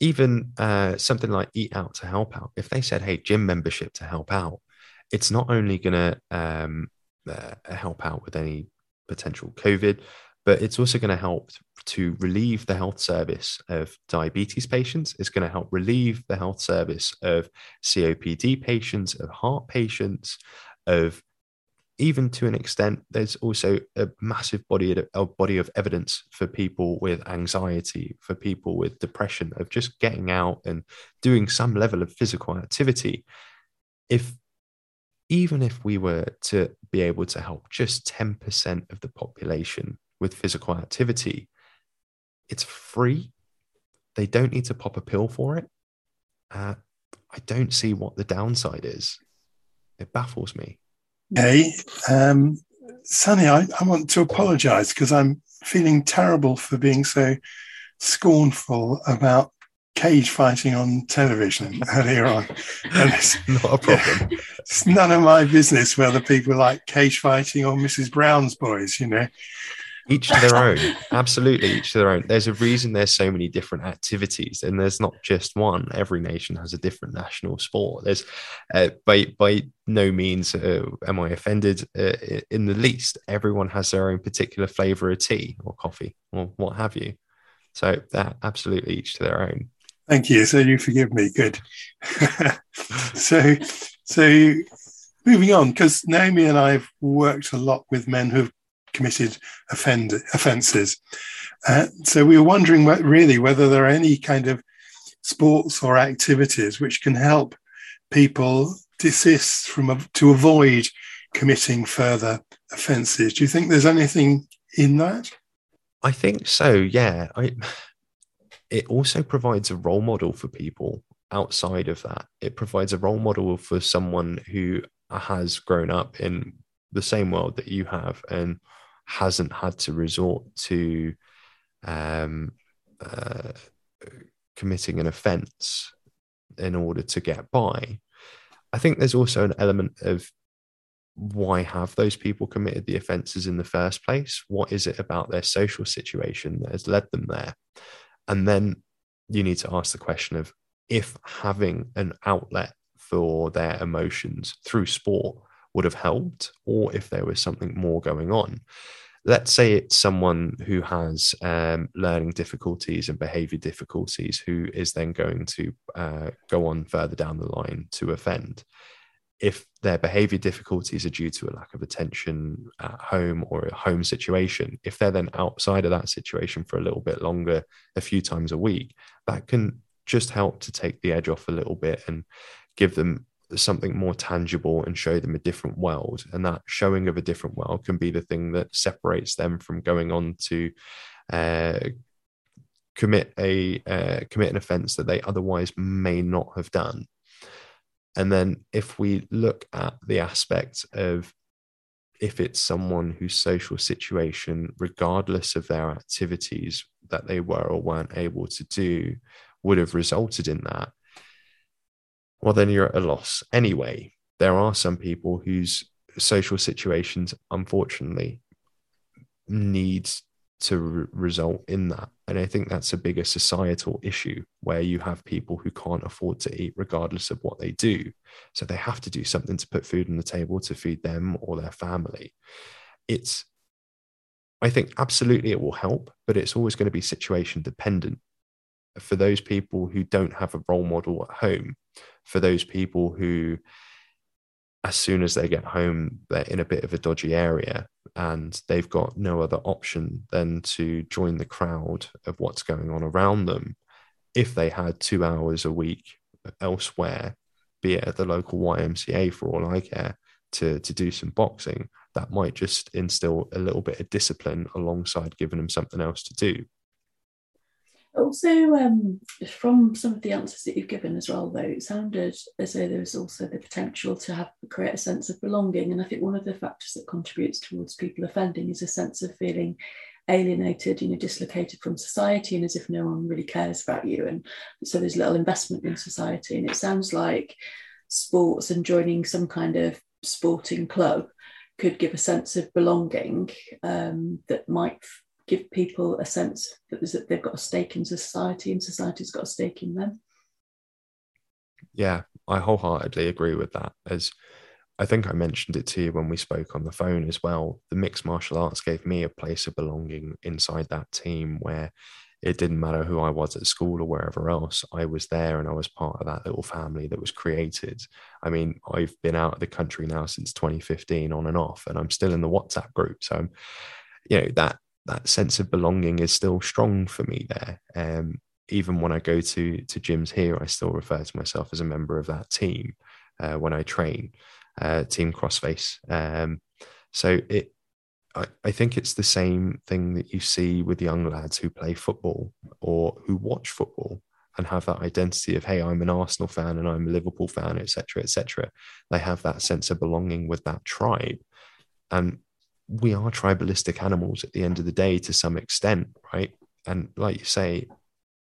even uh, something like Eat Out to Help Out, if they said, hey, gym membership to help out, it's not only going to um, uh, help out with any potential COVID, but it's also going to help to relieve the health service of diabetes patients. It's going to help relieve the health service of COPD patients, of heart patients, of even to an extent, there's also a massive body of, a body of evidence for people with anxiety, for people with depression, of just getting out and doing some level of physical activity. If even if we were to be able to help just 10% of the population with physical activity, it's free. They don't need to pop a pill for it. Uh, I don't see what the downside is. It baffles me. Hey, um, Sunny, I, I want to apologize because I'm feeling terrible for being so scornful about cage fighting on television earlier on. And it's not a problem. It's none of my business whether people like cage fighting or Mrs. Brown's boys, you know. Each to their own. Absolutely, each to their own. There's a reason there's so many different activities, and there's not just one. Every nation has a different national sport. There's, uh, by by no means uh, am I offended uh, in the least. Everyone has their own particular flavour of tea or coffee or what have you. So that absolutely each to their own. Thank you. So you forgive me. Good. so, so moving on, because Naomi and I have worked a lot with men who've committed offend, offences. Uh, so we were wondering what, really whether there are any kind of sports or activities which can help people desist from to avoid committing further offences. Do you think there's anything in that? I think so. Yeah. I. It also provides a role model for people outside of that. It provides a role model for someone who has grown up in the same world that you have and hasn't had to resort to um, uh, committing an offence in order to get by. I think there's also an element of why have those people committed the offences in the first place? What is it about their social situation that has led them there? And then you need to ask the question of if having an outlet for their emotions through sport would have helped, or if there was something more going on. Let's say it's someone who has um, learning difficulties and behavior difficulties who is then going to uh, go on further down the line to offend. If their behavior difficulties are due to a lack of attention at home or a home situation, if they're then outside of that situation for a little bit longer, a few times a week, that can just help to take the edge off a little bit and give them something more tangible and show them a different world. And that showing of a different world can be the thing that separates them from going on to uh, commit a uh, commit an offence that they otherwise may not have done. And then if we look at the aspect of if it's someone whose social situation, regardless of their activities that they were or weren't able to do, would have resulted in that, well, then you're at a loss anyway. There are some people whose social situations, unfortunately, need to re- result in that. And I think that's a bigger societal issue where you have people who can't afford to eat regardless of what they do. So they have to do something to put food on the table to feed them or their family. It's, I think absolutely it will help, but it's always going to be situation dependent for those people who don't have a role model at home, for those people who, as soon as they get home, they're in a bit of a dodgy area and they've got no other option than to join the crowd of what's going on around them. If they had two hours a week elsewhere, be it at the local YMCA for all I care, to, to do some boxing, that might just instill a little bit of discipline alongside giving them something else to do. Also, um, from some of the answers that you've given as well, though, it sounded as though there was also the potential to have create a sense of belonging. And I think one of the factors that contributes towards people offending is a sense of feeling alienated, you know, dislocated from society, and as if no one really cares about you. And so there's little investment in society. And it sounds like sports and joining some kind of sporting club could give a sense of belonging um, that might give people a sense that, they've got a stake in society and society's got a stake in them. Yeah, I wholeheartedly agree with that. As I think I mentioned it to you when we spoke on the phone as well, the mixed martial arts gave me a place of belonging inside that team where it didn't matter who I was at school or wherever else. I was there and I was part of that little family that was created. I mean, I've been out of the country now since 2015 on and off, and I'm still in the WhatsApp group. So, you know, that that sense of belonging is still strong for me there. Um, even when I go to to gyms here, I still refer to myself as a member of that team uh, when I train, uh, Team Crossface. Um, so it, I, I think it's the same thing that you see with young lads who play football or who watch football and have that identity of hey i'm an arsenal fan and i'm a liverpool fan etc etc they have that sense of belonging with that tribe and we are tribalistic animals at the end of the day to some extent, right? And like you say,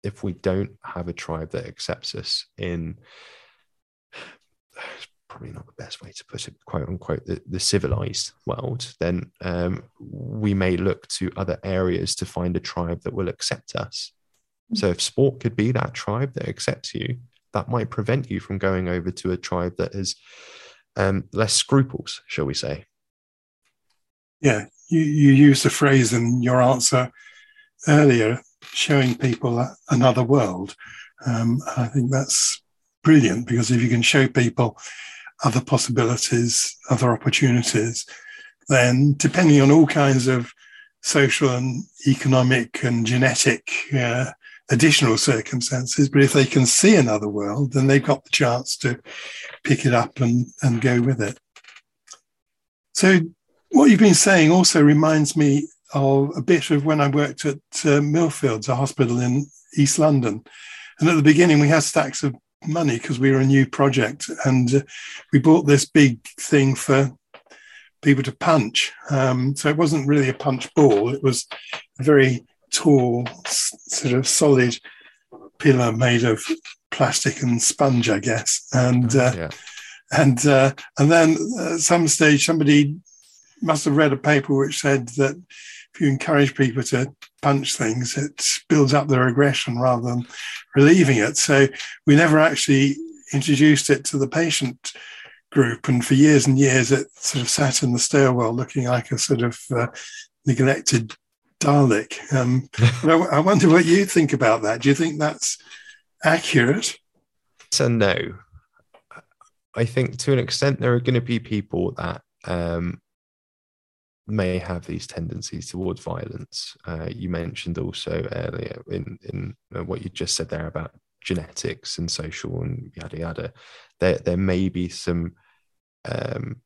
if we don't have a tribe that accepts us in probably not the best way to put it, quote unquote, the, the civilized world, then um, we may look to other areas to find a tribe that will accept us. Mm-hmm. So if sport could be that tribe that accepts you, that might prevent you from going over to a tribe that is um, less scruples, shall we say yeah, you, you used the phrase in your answer earlier, showing people another world. Um, I think that's brilliant because if you can show people other possibilities, other opportunities, then depending on all kinds of social and economic and genetic uh, additional circumstances. But if they can see another world, then they've got the chance to pick it up and, and go with it. So, what you've been saying also reminds me of a bit of when I worked at uh, Millfields, a hospital in East London. And at the beginning, we had stacks of money because we were a new project. And uh, we bought this big thing for people to punch. Um, so it wasn't really a punch ball, it was a very tall, sort of solid pillar made of plastic and sponge, I guess. And uh, yeah. and uh, and then at some stage, somebody must have read a paper which said that if you encourage people to punch things, it builds up their aggression rather than relieving it. So we never actually introduced it to the patient group, and for years and years, it sort of sat in the stairwell looking like a sort of uh, neglected Dalek. Um, I, I wonder what you think about that. Do you think that's accurate? So no. I think to an extent there are going to be people that um, may have these tendencies towards violence. Uh, you mentioned also earlier in in uh, what you just said there about genetics and social and yada yada. There there may be some um,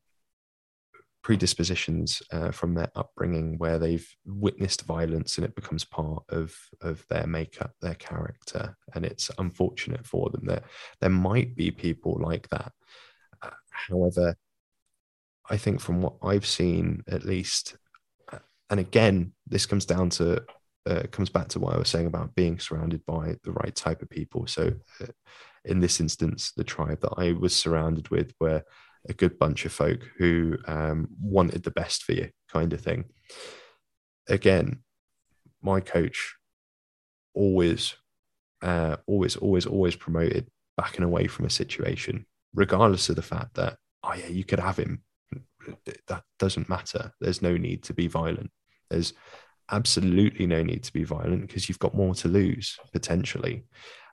predispositions uh, from their upbringing where they've witnessed violence and it becomes part of of their makeup their character and it's unfortunate for them that there might be people like that uh, however i think from what i've seen at least and again this comes down to uh, comes back to what i was saying about being surrounded by the right type of people so uh, in this instance the tribe that i was surrounded with were a good bunch of folk who um, wanted the best for you, kind of thing. Again, my coach always, uh, always, always, always promoted backing away from a situation, regardless of the fact that, oh, yeah, you could have him. That doesn't matter. There's no need to be violent. There's absolutely no need to be violent because you've got more to lose potentially.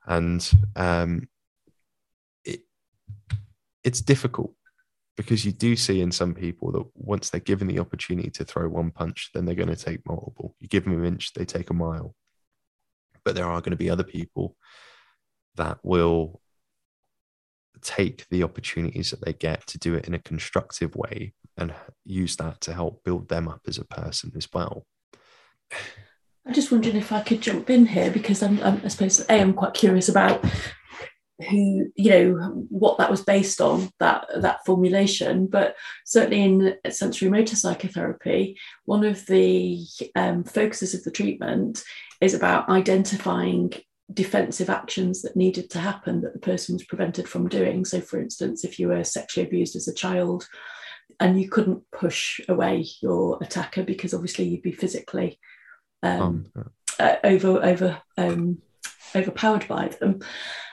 And um, it, it's difficult because you do see in some people that once they're given the opportunity to throw one punch, then they're going to take multiple. You give them an inch, they take a mile. But there are going to be other people that will take the opportunities that they get to do it in a constructive way and use that to help build them up as a person as well. I'm just wondering if I could jump in here because I'm, I'm I suppose A, I'm quite curious about who you know what that was based on that that formulation but certainly in sensory motor psychotherapy one of the um, focuses of the treatment is about identifying defensive actions that needed to happen that the person was prevented from doing. So for instance if you were sexually abused as a child and you couldn't push away your attacker because obviously you'd be physically um, um, uh, over over um, overpowered by them.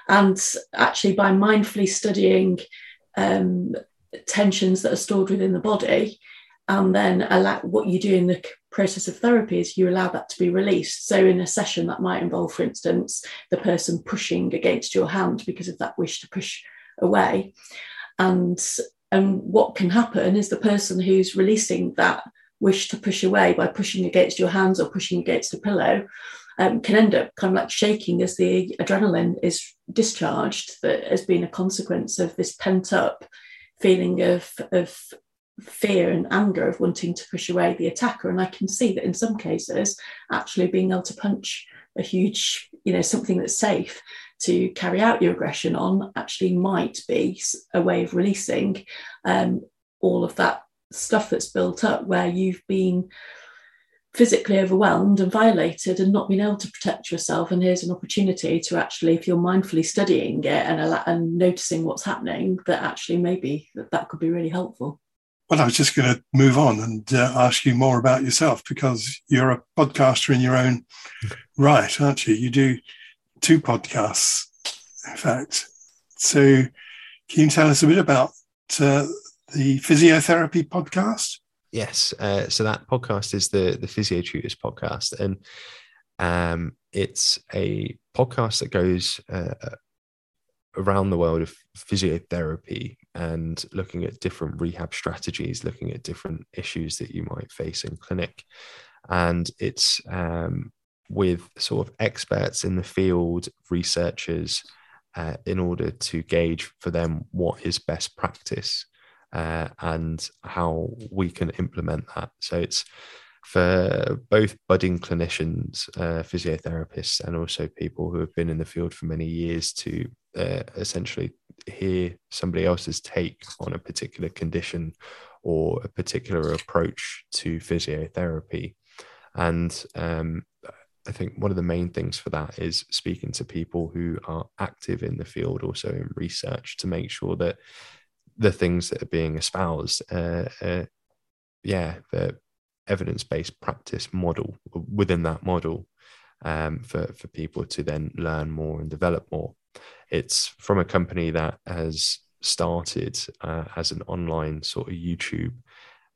And actually, by mindfully studying um, tensions that are stored within the body, and then allow what you do in the process of therapy is you allow that to be released. So, in a session, that might involve, for instance, the person pushing against your hand because of that wish to push away. And, and what can happen is the person who's releasing that wish to push away by pushing against your hands or pushing against a pillow um, can end up kind of like shaking as the adrenaline is discharged that has been a consequence of this pent up feeling of, of fear and anger of wanting to push away the attacker. And I can see that in some cases, actually being able to punch a huge, you know, something that's safe to carry out your aggression on actually might be a way of releasing um, all of that stuff that's built up where you've been physically overwhelmed and violated and not being able to protect yourself and here's an opportunity to actually if you're mindfully studying it and, and noticing what's happening that actually maybe that, that could be really helpful well i was just going to move on and uh, ask you more about yourself because you're a podcaster in your own right aren't you? You do two podcasts in fact. So can you tell us a bit about uh, the physiotherapy podcast? Yes. Uh, so that podcast is the the Physiotutors podcast, and um, it's a podcast that goes uh, around the world of physiotherapy and looking at different rehab strategies, looking at different issues that you might face in clinic. And it's um, with sort of experts in the field, researchers, uh, in order to gauge for them what is best practice uh, and how we can implement that. So it's for both budding clinicians, uh, physiotherapists, and also people who have been in the field for many years to uh, essentially hear somebody else's take on a particular condition or a particular approach to physiotherapy. And um, I think one of the main things for that is speaking to people who are active in the field, also in research, to make sure that the things that are being espoused, uh, uh, yeah, the evidence-based practice model within that model um, for for people to then learn more and develop more. It's from a company that has started uh, as an online sort of YouTube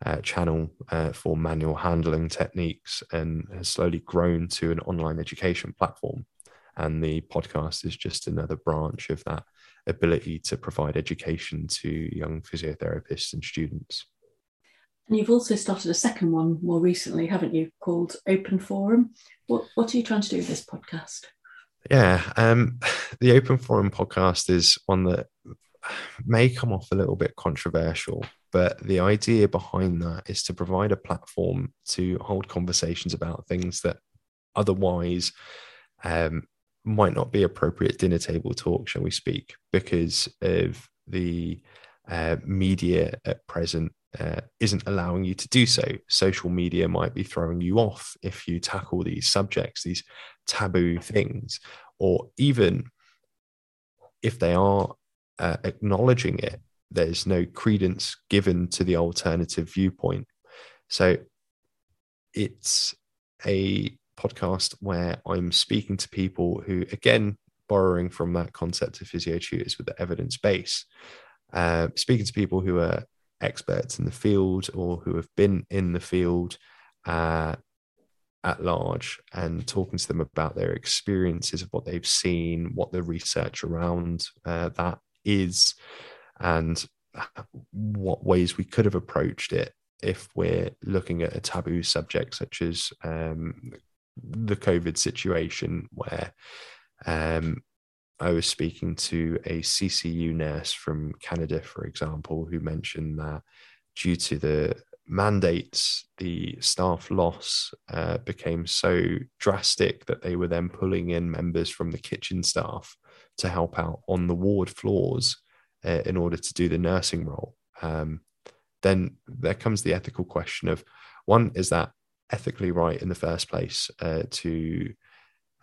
uh, channel uh, for manual handling techniques and has slowly grown to an online education platform. And the podcast is just another branch of that ability to provide education to young physiotherapists and students. And you've also started a second one more recently, haven't you, called Open Forum? What, what are you trying to do with this podcast? Yeah, um, the Open Forum podcast is one that may come off a little bit controversial, but the idea behind that is to provide a platform to hold conversations about things that otherwise um, might not be appropriate dinner table talk, shall we speak, because of the uh, media at present uh, isn't allowing you to do so. Social media might be throwing you off if you tackle these subjects, these taboo things, or even if they are uh, acknowledging it, there's no credence given to the alternative viewpoint. So it's a podcast where I'm speaking to people who, again, borrowing from that concept of Physiotutors with the evidence base, uh, speaking to people who are experts in the field or who have been in the field uh, at large and talking to them about their experiences of what they've seen, what the research around uh, that is, and what ways we could have approached it if we're looking at a taboo subject such as um, the COVID situation, where um, I was speaking to a CCU nurse from Canada, for example, who mentioned that due to the mandates, the staff loss uh, became so drastic that they were then pulling in members from the kitchen staff to help out on the ward floors uh, in order to do the nursing role. Um, then there comes the ethical question of one, is that ethically right in the first place uh, to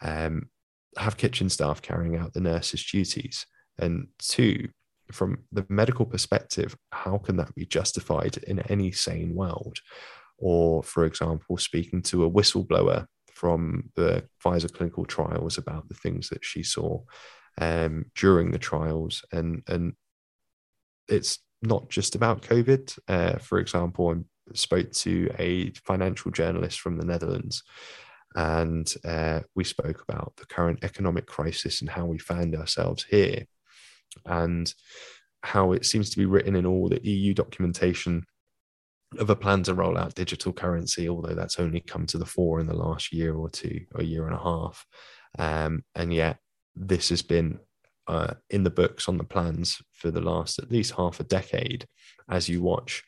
um, have kitchen staff carrying out the nurse's duties? And two, from the medical perspective, how can that be justified in any sane world? Or, for example, speaking to a whistleblower from the Pfizer clinical trials about the things that she saw um, during the trials, and and it's not just about COVID. Uh, for example, I spoke to a financial journalist from the Netherlands and uh, we spoke about the current economic crisis and how we find ourselves here and how it seems to be written in all the EU documentation of a plan to roll out digital currency, although that's only come to the fore in the last year or two, a year and a half. Um, and yet, this has been uh, in the books on the plans for the last at least half a decade as you watch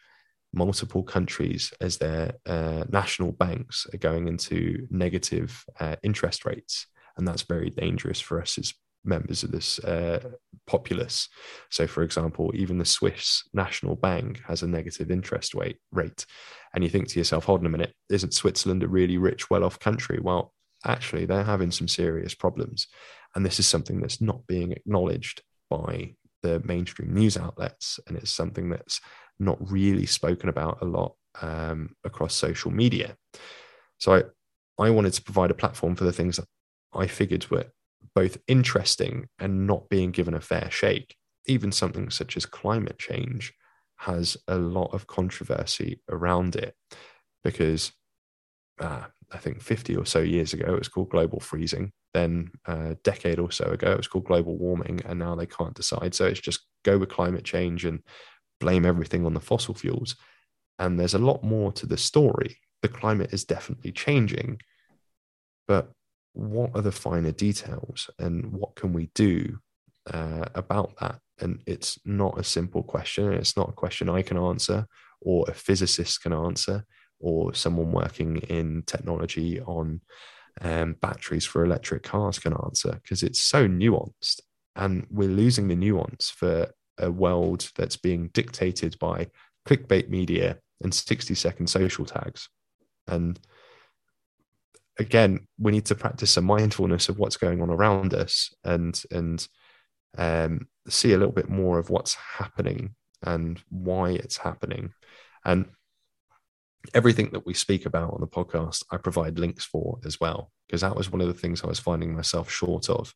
multiple countries as their uh, national banks are going into negative uh, interest rates. And that's very dangerous for us as members of this uh, populace. So, for example, even the Swiss National Bank has a negative interest rate. Rate, and you think to yourself, "Hold on a minute, isn't Switzerland a really rich, well-off country?" Well, actually, they're having some serious problems, and this is something that's not being acknowledged by the mainstream news outlets, and it's something that's not really spoken about a lot um, across social media. So I, I wanted to provide a platform for the things that I figured were both interesting and not being given a fair shake. Even something such as climate change has a lot of controversy around it because uh, I think 50 or so years ago, it was called global freezing. Then a decade or so ago, it was called global warming. And now they can't decide. So it's just go with climate change and blame everything on the fossil fuels. And there's a lot more to the story. The climate is definitely changing. But what are the finer details and what can we do uh, about that? And it's not a simple question. It's not a question I can answer or a physicist can answer or someone working in technology on um, batteries for electric cars can answer because it's so nuanced and we're losing the nuance for a world that's being dictated by clickbait media and 60 second social tags. And again we need to practice some mindfulness of what's going on around us and and um, see a little bit more of what's happening and why it's happening. And everything that we speak about on the podcast, I provide links for as well, because that was one of the things I was finding myself short of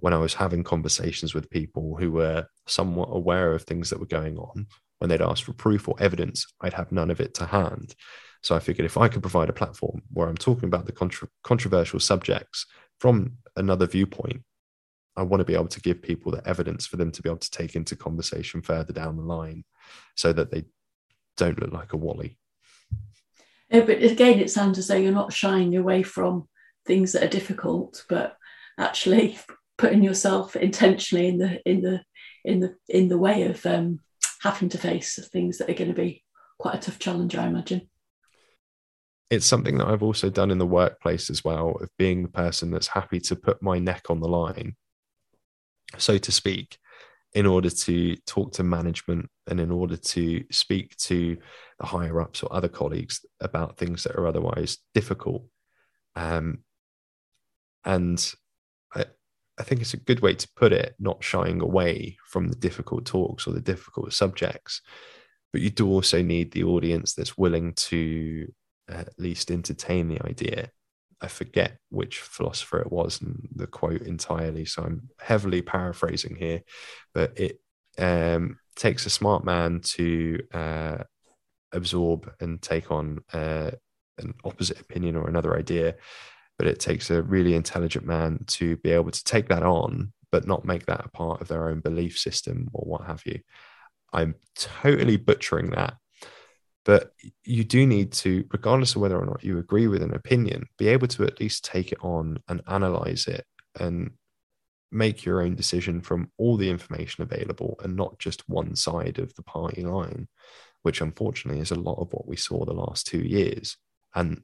when I was having conversations with people who were somewhat aware of things that were going on. Mm. When they'd ask for proof or evidence, I'd have none of it to hand. So I figured if I could provide a platform where I'm talking about the contra- controversial subjects from another viewpoint, I want to be able to give people the evidence for them to be able to take into conversation further down the line so that they don't look like a wally yeah, but again, it sounds as though you're not shying away from things that are difficult, but actually putting yourself intentionally in the in the in the in the way of um, having to face things that are going to be quite a tough challenge, I imagine. It's something that I've also done in the workplace as well, of being the person that's happy to put my neck on the line, so to speak, in order to talk to management and in order to speak to the higher ups or other colleagues about things that are otherwise difficult. Um, and I think it's a good way to put it, not shying away from the difficult talks or the difficult subjects. But you do also need the audience that's willing to at least entertain the idea. I forget which philosopher it was and the quote entirely, so I'm heavily paraphrasing here, but it um, takes a smart man to uh, absorb and take on uh, an opposite opinion or another idea. But it takes a really intelligent man to be able to take that on, but not make that a part of their own belief system or what have you. I'm totally butchering that. But you do need to, regardless of whether or not you agree with an opinion, be able to at least take it on and analyze it and make your own decision from all the information available and not just one side of the party line which unfortunately is a lot of what we saw the last two years and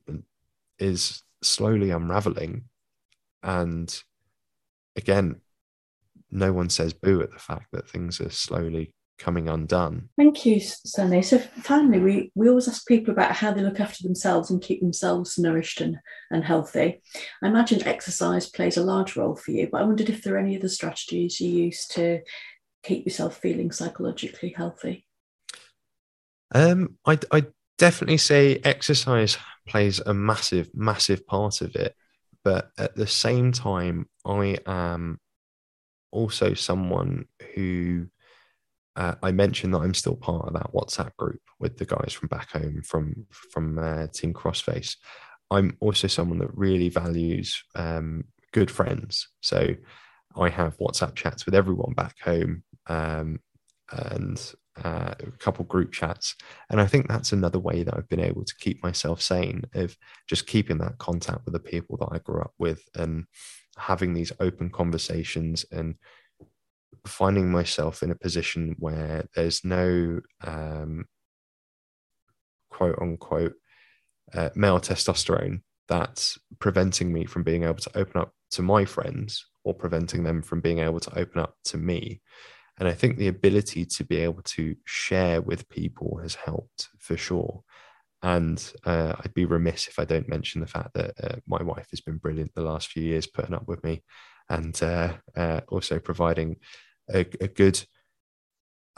is slowly unraveling. And again, no one says boo at the fact that things are slowly coming undone. Thank you, Sunny. So finally, we, we always ask people about how they look after themselves and keep themselves nourished and, and healthy. I imagine exercise plays a large role for you, but I wondered if there are any other strategies you use to keep yourself feeling psychologically healthy. Um, I I definitely say exercise plays a massive, massive part of it. But at the same time, I am also someone who uh, I mentioned that I'm still part of that WhatsApp group with the guys from back home from from uh, Team Crossface. I'm also someone that really values um, good friends. So I have WhatsApp chats with everyone back home, um, and uh, a couple group chats. And i think that's another way that i've been able to keep myself sane of just keeping that contact with the people that i grew up with and having these open conversations and finding myself in a position where there's no um, quote unquote uh, male testosterone that's preventing me from being able to open up to my friends or preventing them from being able to open up to me and I think the ability to be able to share with people has helped for sure. And uh, I'd be remiss if I don't mention the fact that uh, my wife has been brilliant the last few years, putting up with me and uh, uh also providing a, a, good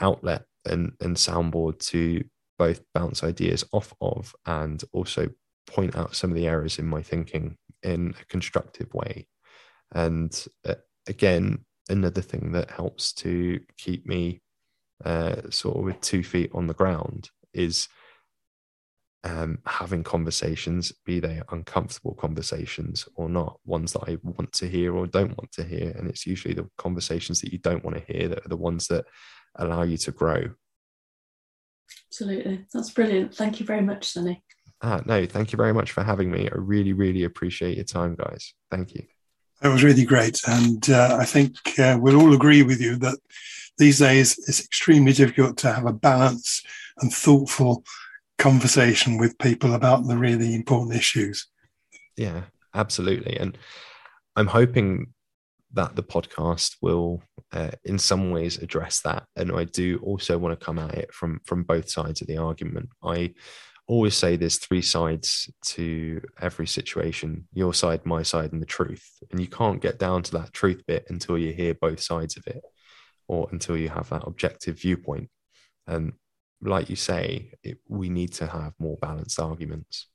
outlet and, and soundboard to both bounce ideas off of and also point out some of the errors in my thinking in a constructive way. And uh, again, another thing that helps to keep me uh, sort of with two feet on the ground is um, having conversations, be they uncomfortable conversations or not, ones that I want to hear or don't want to hear. And it's usually the conversations that you don't want to hear that are the ones that allow you to grow. Absolutely. That's brilliant. Thank you very much, Sunny. Ah, no, thank you very much for having me. I really, really appreciate your time, guys. Thank you. That was really great. And uh, I think uh, we'll all agree with you that these days it's extremely difficult to have a balanced and thoughtful conversation with people about the really important issues. Yeah, absolutely. And I'm hoping that the podcast will, uh, in some ways, address that. And I do also want to come at it from from both sides of the argument. I always say there's three sides to every situation your side my side and the truth. And you can't get down to that truth bit until you hear both sides of it or until you have that objective viewpoint. And like you say it, we need to have more balanced arguments